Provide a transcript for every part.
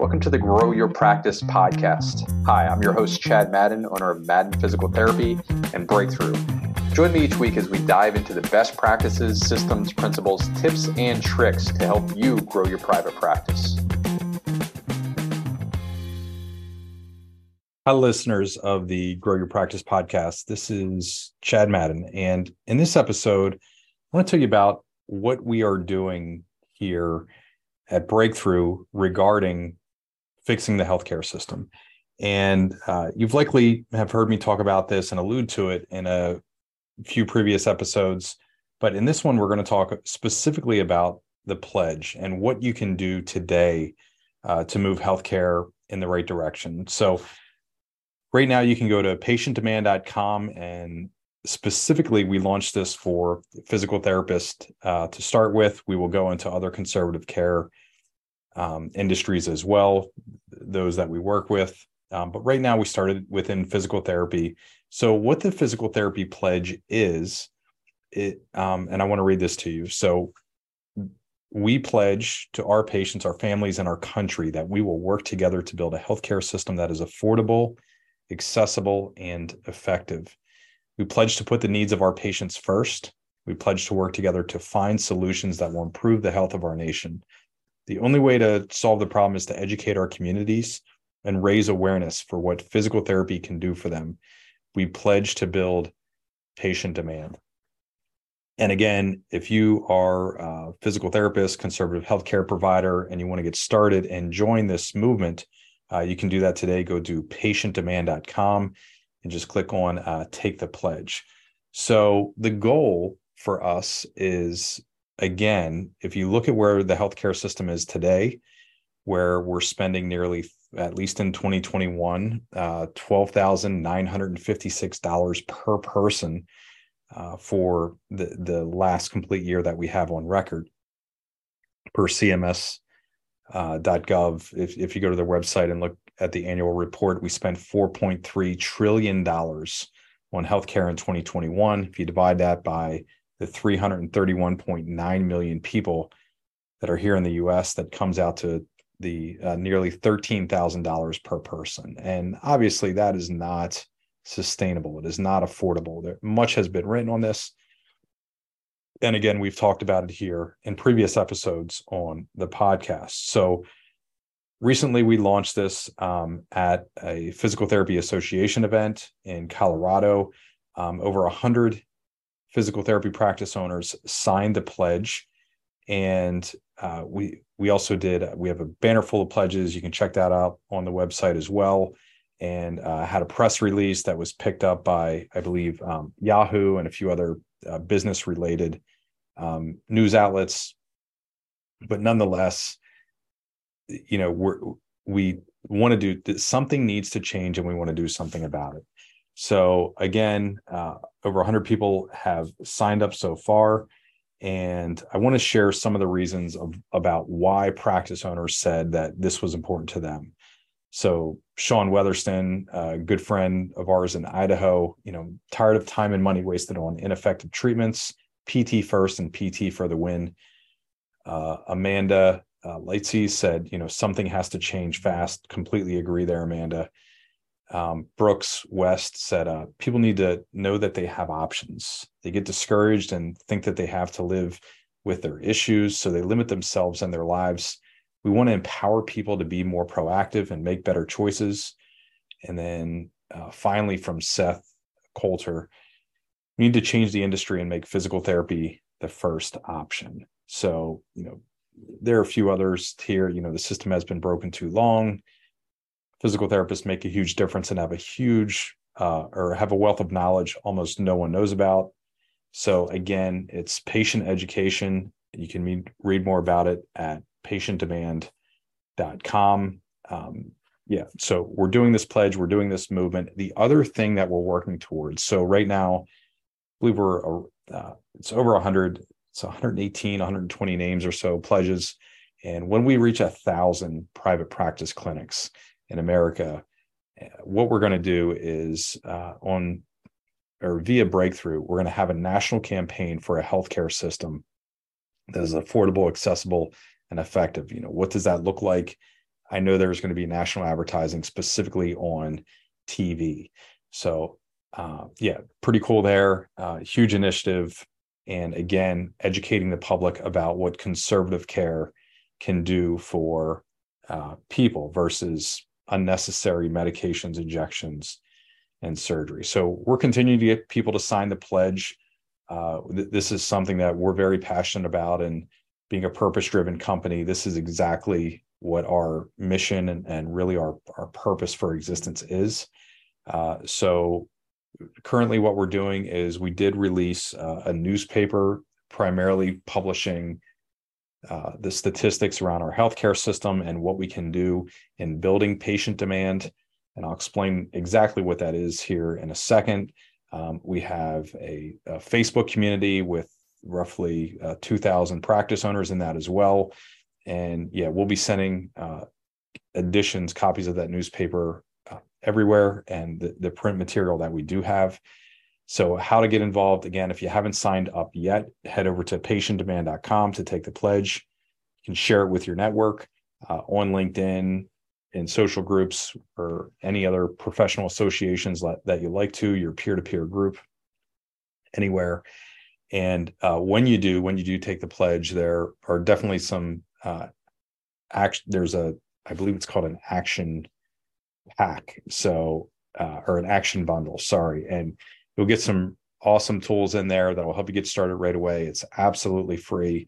Welcome to the Grow Your Practice podcast. Hi, I'm your host, Chad Madden, owner of Madden Physical Therapy and Breakthrough. Join me each week as we dive into the best practices, systems, principles, tips, and tricks to help you grow your private practice. Hi, listeners of the Grow Your Practice podcast. This is Chad Madden. And in this episode, I want to tell you about what we are doing here at Breakthrough regarding fixing the healthcare system. And uh, you've likely have heard me talk about this and allude to it in a few previous episodes. But in this one, we're going to talk specifically about the pledge and what you can do today uh, to move healthcare in the right direction. So, right now, you can go to patientdemand.com and specifically, we launched this for physical therapists uh, to start with. We will go into other conservative care um, industries as well, those that we work with. Um, but right now, we started within physical therapy. So, what the physical therapy pledge is, it, um, and I want to read this to you. So, we pledge to our patients, our families, and our country that we will work together to build a healthcare system that is affordable, accessible, and effective. We pledge to put the needs of our patients first. We pledge to work together to find solutions that will improve the health of our nation. The only way to solve the problem is to educate our communities and raise awareness for what physical therapy can do for them. We pledge to build patient demand. And again, if you are a physical therapist, conservative healthcare provider, and you want to get started and join this movement, uh, you can do that today. Go to patientdemand.com and just click on uh, Take the Pledge. So, the goal for us is again, if you look at where the healthcare system is today, where we're spending nearly, at least in 2021, uh, $12,956 per person uh, for the, the last complete year that we have on record per CMS. Uh, .gov. If if you go to their website and look at the annual report, we spent 4.3 trillion dollars on healthcare in 2021. If you divide that by the 331.9 million people that are here in the US that comes out to the uh, nearly $13,000 per person. And obviously that is not sustainable. It is not affordable. There, much has been written on this. And again, we've talked about it here in previous episodes on the podcast. So recently we launched this um, at a physical therapy association event in Colorado. Um, over 100 physical therapy practice owners signed the pledge. And uh, we we also did we have a banner full of pledges. You can check that out on the website as well. And uh, had a press release that was picked up by i believe um, yahoo and a few other uh, business related um, news outlets. But nonetheless you know we're we want to do something needs to change and we want to do something about it so again, uh, over 100 people have signed up so far, and I want to share some of the reasons of about why practice owners said that this was important to them. So Sean Weatherston, a good friend of ours in Idaho, you know, tired of time and money wasted on ineffective treatments, PT first and PT for the win. Uh, Amanda uh, Lightsey said, you know, something has to change fast. Completely agree there, Amanda um, Brooks West said, uh, people need to know that they have options. They get discouraged and think that they have to live with their issues, so they limit themselves and their lives. We want to empower people to be more proactive and make better choices. And then uh, finally, from Seth Coulter, we need to change the industry and make physical therapy the first option. So, you know, there are a few others here. You know, the system has been broken too long physical therapists make a huge difference and have a huge uh, or have a wealth of knowledge almost no one knows about. So again, it's patient education. You can read, read more about it at patientdemand.com. Um, yeah, so we're doing this pledge, we're doing this movement. The other thing that we're working towards. So right now, I believe we're uh, it's over 100, it's 118, 120 names or so pledges. And when we reach a thousand private practice clinics, in America, what we're going to do is uh, on or via breakthrough, we're going to have a national campaign for a healthcare system that is affordable, accessible, and effective. You know, what does that look like? I know there's going to be national advertising specifically on TV. So, uh, yeah, pretty cool there. Uh, huge initiative. And again, educating the public about what conservative care can do for uh, people versus unnecessary medications, injections, and surgery. So we're continuing to get people to sign the pledge. Uh, th- this is something that we're very passionate about, and being a purpose-driven company, this is exactly what our mission and, and really our our purpose for existence is. Uh, so currently, what we're doing is we did release uh, a newspaper, primarily publishing uh, the statistics around our healthcare system and what we can do in building patient demand. And I'll explain exactly what that is here in a second. Um, we have a, a, Facebook community with roughly uh, 2,000 practice owners in that as well. And yeah, we'll be sending uh, editions, copies of that newspaper uh, everywhere and the, the print material that we do have. So, how to get involved? Again, if you haven't signed up yet, head over to patientdemand.com to take the pledge. You can share it with your network uh, on LinkedIn, in social groups, or any other professional associations that, you like to, your peer to peer group, anywhere. And uh, when you do, when you do take the pledge, there are definitely some uh, action. There's a, I believe it's called an action pack. So, uh, or an action bundle, sorry. And You'll get some awesome tools in there that will help you get started right away. It's absolutely free.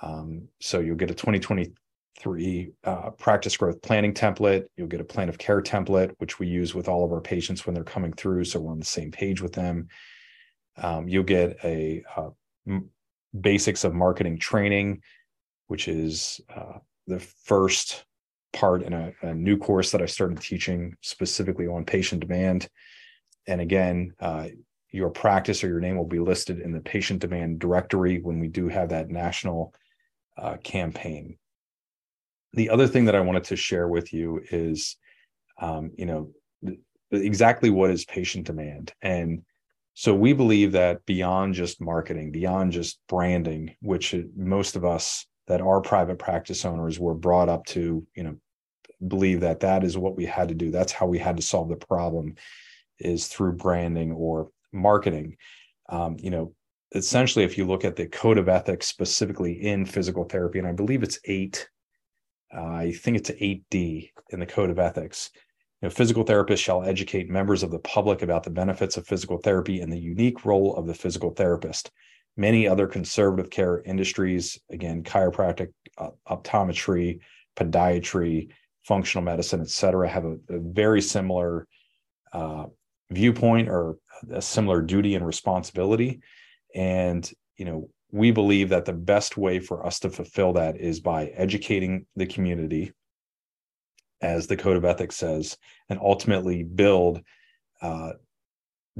Um, so you'll get a 2023 uh, practice growth planning template. You'll get a plan of care template, which we use with all of our patients when they're coming through. So we're on the same page with them. Um, you'll get a uh, basics of marketing training, which is uh, the first part in a, a, new course that I started teaching specifically on patient demand. And again, uh, your practice or your name will be listed in the patient demand directory when we do have that national uh, campaign. The other thing that I wanted to share with you is, um, you know, th- exactly what is patient demand. And so we believe that beyond just marketing, beyond just branding, which most of us that are private practice owners were brought up to, you know, believe that that is what we had to do. That's how we had to solve the problem is through branding or marketing. Um, you know, essentially, if you look at the code of ethics specifically in physical therapy, and I believe it's eight, uh, I think it's 8D in the code of ethics. You know, physical therapists shall educate members of the public about the benefits of physical therapy and the unique role of the physical therapist. Many other conservative care industries, again, chiropractic, uh, optometry, podiatry, functional medicine, et cetera, have a, a very similar uh, viewpoint or a similar duty and responsibility. And you know we believe that the best way for us to fulfill that is by educating the community as the code of ethics says and ultimately build uh,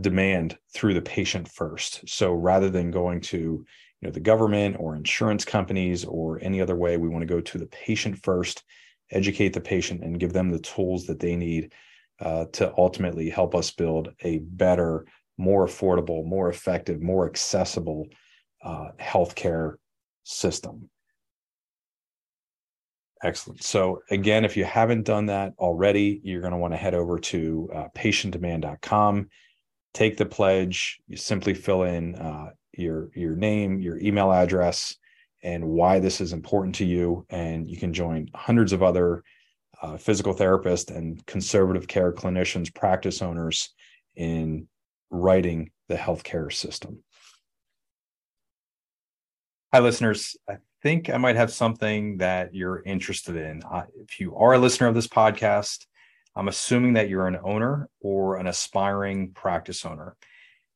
demand through the patient first. So rather than going to you know the government or insurance companies or any other way we want to go to the patient first educate the patient and give them the tools that they need uh, to ultimately help us build a better, more affordable, more effective, more accessible uh, healthcare system. Excellent. So, again, if you haven't done that already, you're going to want to head over to uh, patientdemand.com, take the pledge. You simply fill in uh, your your name, your email address, and why this is important to you. And you can join hundreds of other uh, physical therapists and conservative care clinicians, practice owners in righting the healthcare system. Hi, listeners. I think I might have something that you're interested in. If you are a listener of this podcast, I'm assuming that you're an owner or an aspiring practice owner.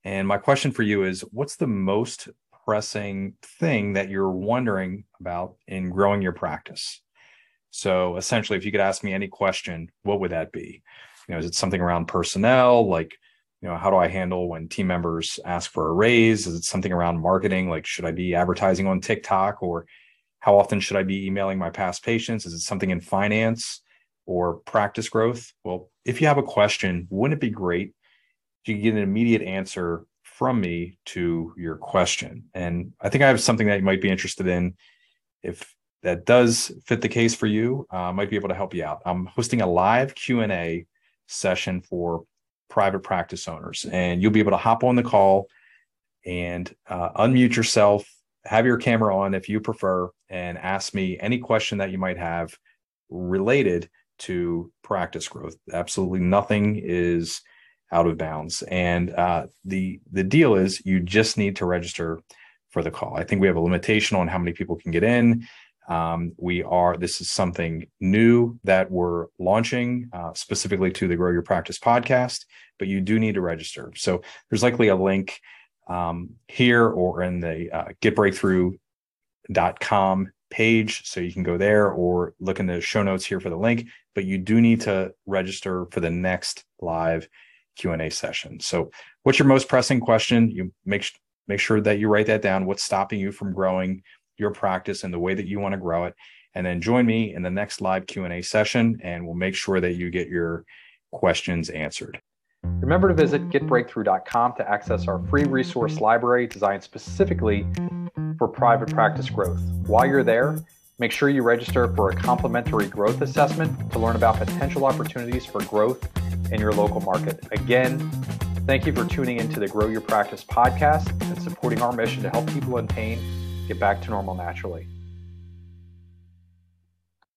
And my question for you is what's the most pressing thing that you're wondering about in growing your practice? So essentially, if you could ask me any question, what would that be? You know, is it something around personnel, like you know, how do I handle when team members ask for a raise? Is it something around marketing, like should I be advertising on TikTok, or how often should I be emailing my past patients? Is it something in finance or practice growth? Well, if you have a question, wouldn't it be great if you could get an immediate answer from me to your question? And I think I have something that you might be interested in. If that does fit the case for you uh, might be able to help you out. I'm hosting a live Q&A session for private practice owners and you'll be able to hop on the call and uh, unmute yourself, have your camera on if you prefer and ask me any question that you might have related to practice growth. Absolutely nothing is out of bounds. And uh, the the deal is you just need to register for the call. I think we have a limitation on how many people can get in. Um, we are this is something new that we're launching uh, specifically to the Grow Your Practice podcast, but you do need to register. So there's likely a link um, here or in the uh, getbreakthrough.com page. So you can go there or look in the show notes here for the link, but you do need to register for the next live Q&A session. So what's your most pressing question? You make, make sure that you write that down. What's stopping you from growing your practice and the way that you want to grow it? And then join me in the next live Q&A session and we'll make sure that you get your questions answered. Remember to visit getbreakthrough.com to access our free resource library designed specifically for private practice growth. While you're there, make sure you register for a complimentary growth assessment to learn about potential opportunities for growth in your local market. Again, thank you for tuning into the Grow Your Practice podcast and supporting our mission to help people in pain get back to normal naturally.